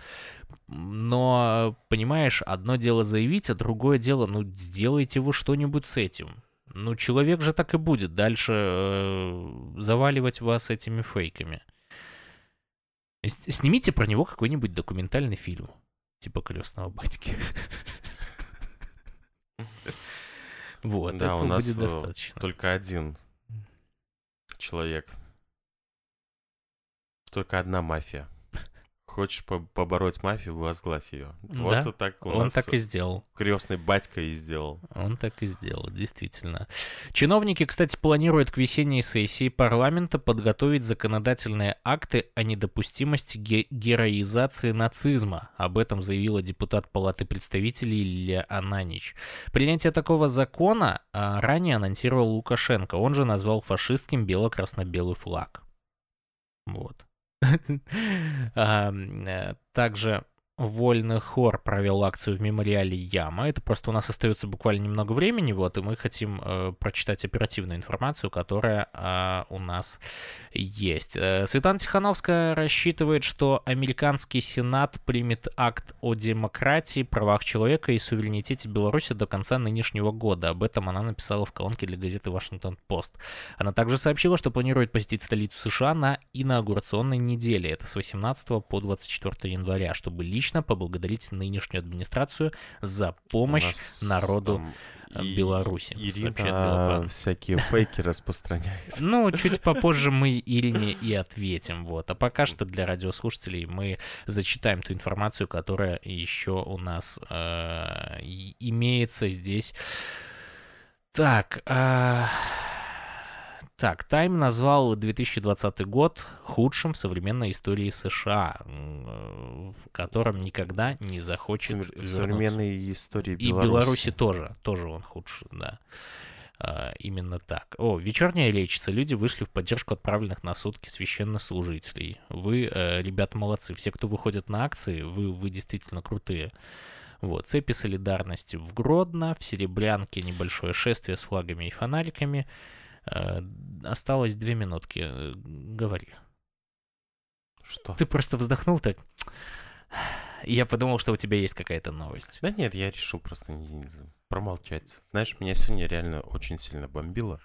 Но, понимаешь, одно дело заявить, а другое дело, ну, сделайте вы что-нибудь с этим. Ну, человек же так и будет дальше э, заваливать вас этими фейками. Снимите про него какой-нибудь документальный фильм. Типа крестного батьки. Вот, да, у нас будет э, достаточно. только один человек. Только одна мафия. Хочешь побороть мафию, возглавь ее. Да, вот так у он нас так и сделал. Крестный батька и сделал. Он так и сделал, действительно. Чиновники, кстати, планируют к весенней сессии парламента подготовить законодательные акты о недопустимости ге- героизации нацизма. Об этом заявила депутат Палаты представителей Илья Ананич. Принятие такого закона а, ранее анонсировал Лукашенко. Он же назвал фашистским бело-красно-белый флаг. Вот. [laughs] Э, также Вольный хор провел акцию в мемориале Яма. Это просто у нас остается буквально немного времени, вот, и мы хотим э, прочитать оперативную информацию, которая э, у нас есть. Э, Светлана Тихановская рассчитывает, что американский Сенат примет акт о демократии, правах человека и суверенитете Беларуси до конца нынешнего года. Об этом она написала в колонке для газеты «Вашингтон-Пост». Она также сообщила, что планирует посетить столицу США на инаугурационной неделе. Это с 18 по 24 января, чтобы лично лично поблагодарить нынешнюю администрацию за помощь народу э, Беларуси. Ирина всякие фейки распространяет. Ну, чуть попозже мы [laughs] Ирине и ответим. Вот. А пока что для радиослушателей мы зачитаем ту информацию, которая еще у нас э, имеется здесь. Так, э, так, Тайм назвал 2020 год худшим в современной истории США, в котором никогда не захочет В современной истории Беларуси. И Беларуси тоже, тоже он худший, да. А, именно так. О, вечерняя лечится. Люди вышли в поддержку отправленных на сутки священнослужителей. Вы, э, ребята, молодцы. Все, кто выходит на акции, вы, вы действительно крутые. Вот, цепи солидарности в Гродно, в Серебрянке небольшое шествие с флагами и фонариками. Э, осталось две минутки. Э, говори. Что? Ты просто вздохнул так. [sighs] Я подумал, что у тебя есть какая-то новость. Да нет, я решил просто не, промолчать. Знаешь, меня сегодня реально очень сильно бомбило.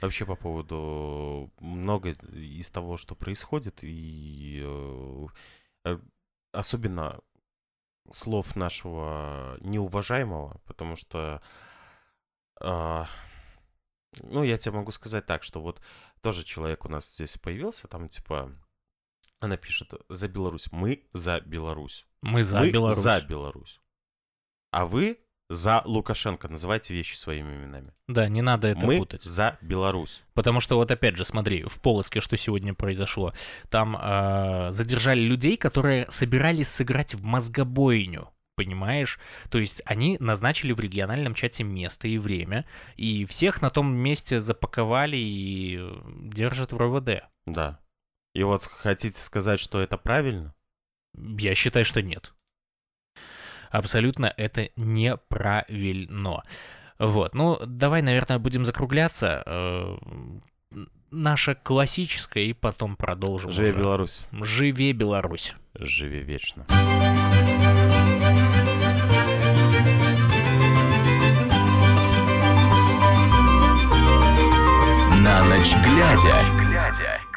Вообще по поводу много из того, что происходит, и э, особенно слов нашего неуважаемого, потому что э, ну, я тебе могу сказать так, что вот тоже человек у нас здесь появился, там типа, она пишет за Беларусь. Мы за Беларусь. Мы за Мы Беларусь. за Беларусь. А вы за Лукашенко. Называйте вещи своими именами. Да, не надо это Мы путать. за Беларусь. Потому что вот опять же, смотри, в Полоцке что сегодня произошло. Там э, задержали людей, которые собирались сыграть в мозгобойню понимаешь? То есть они назначили в региональном чате место и время, и всех на том месте запаковали и э, держат в РОВД. Да. И вот хотите сказать, что это правильно? Я считаю, что нет. Абсолютно это неправильно. Вот, ну, давай, наверное, будем закругляться. Э, наша классическая, и потом продолжим. Живе уже. Беларусь. Живе Беларусь. Живи вечно. Ночь глядя.